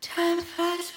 Time flies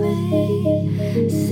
up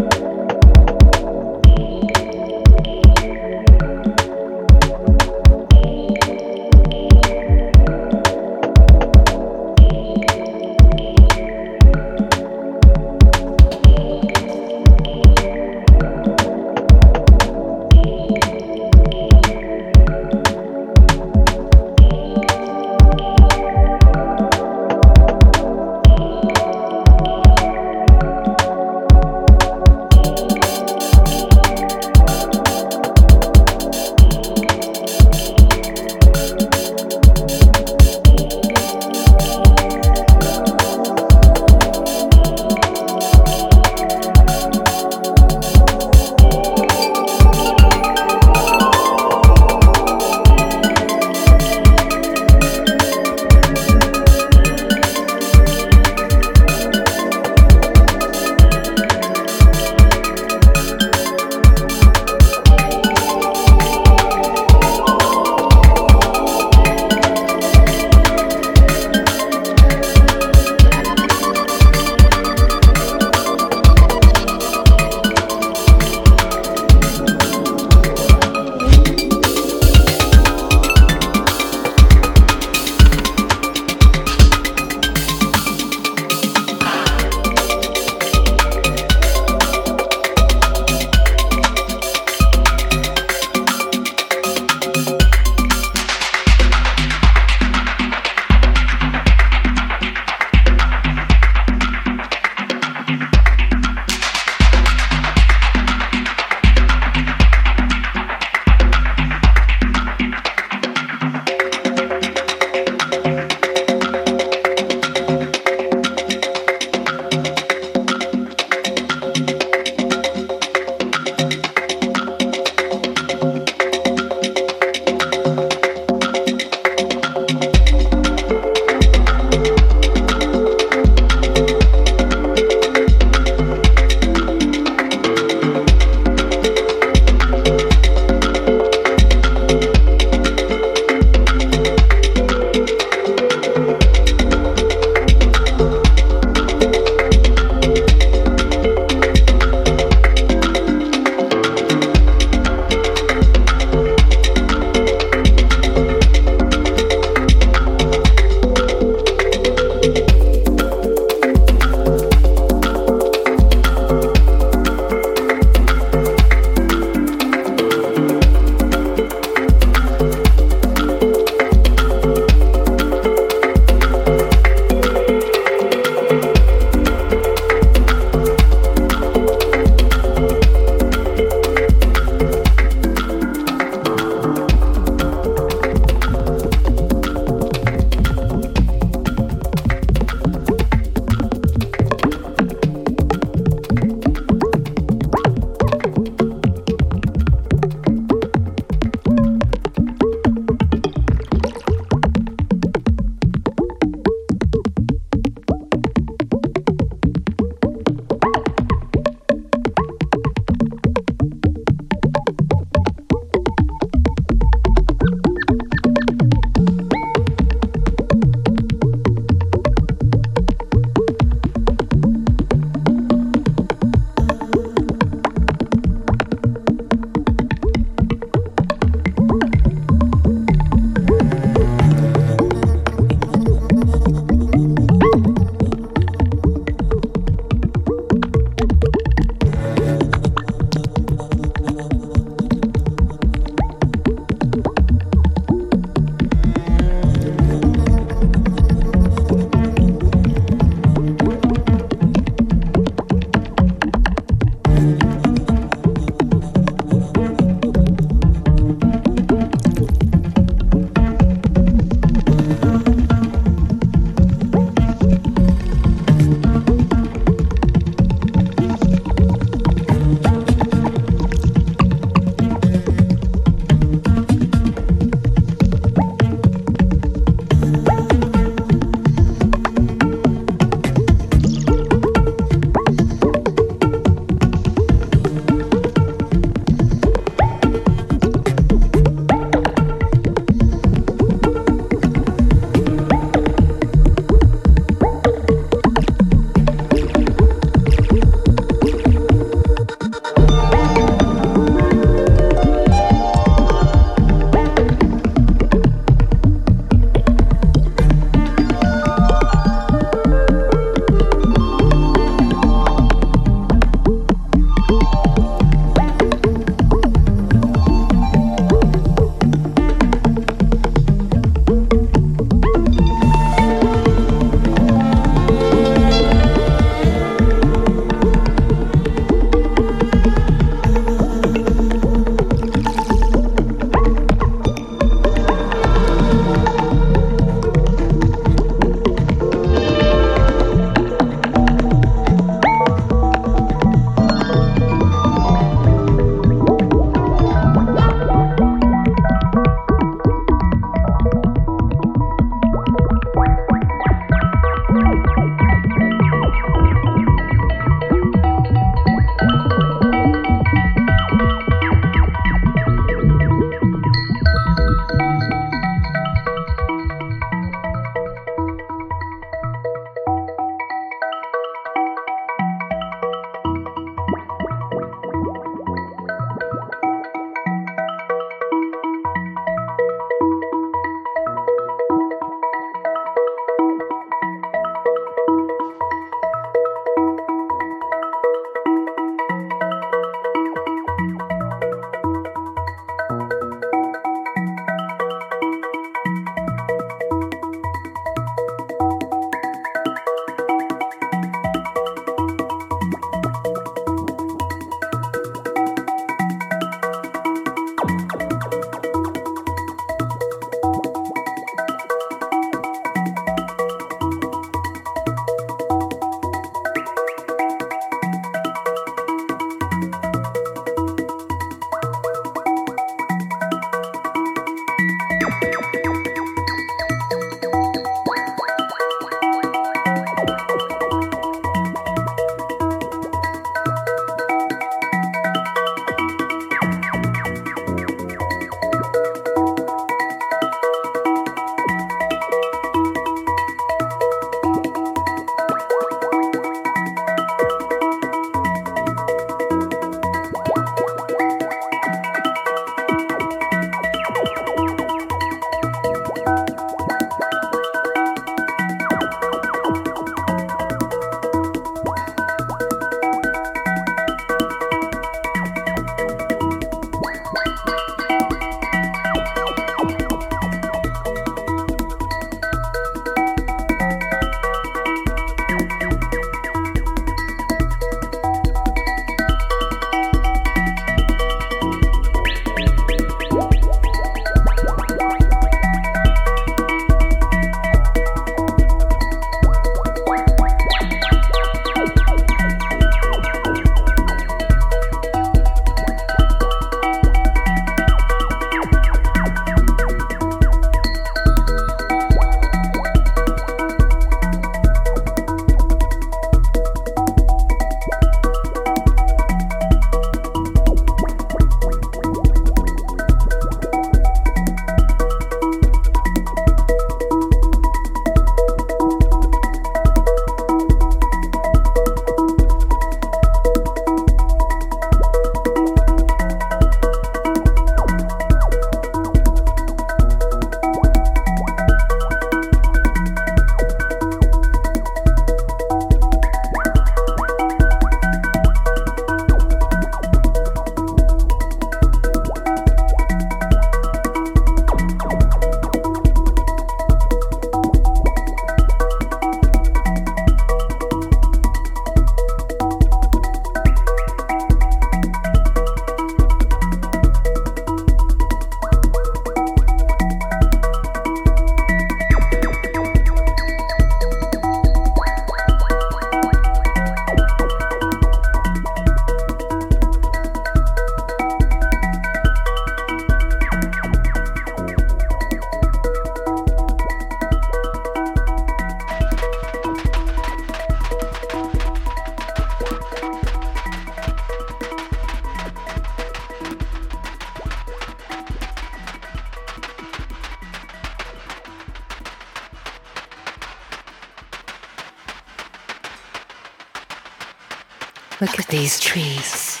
Look at these trees.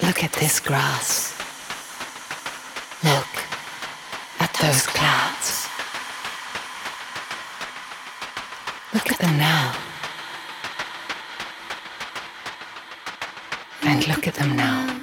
Look at this grass. Look at those clouds. Look at them now. And look at them now.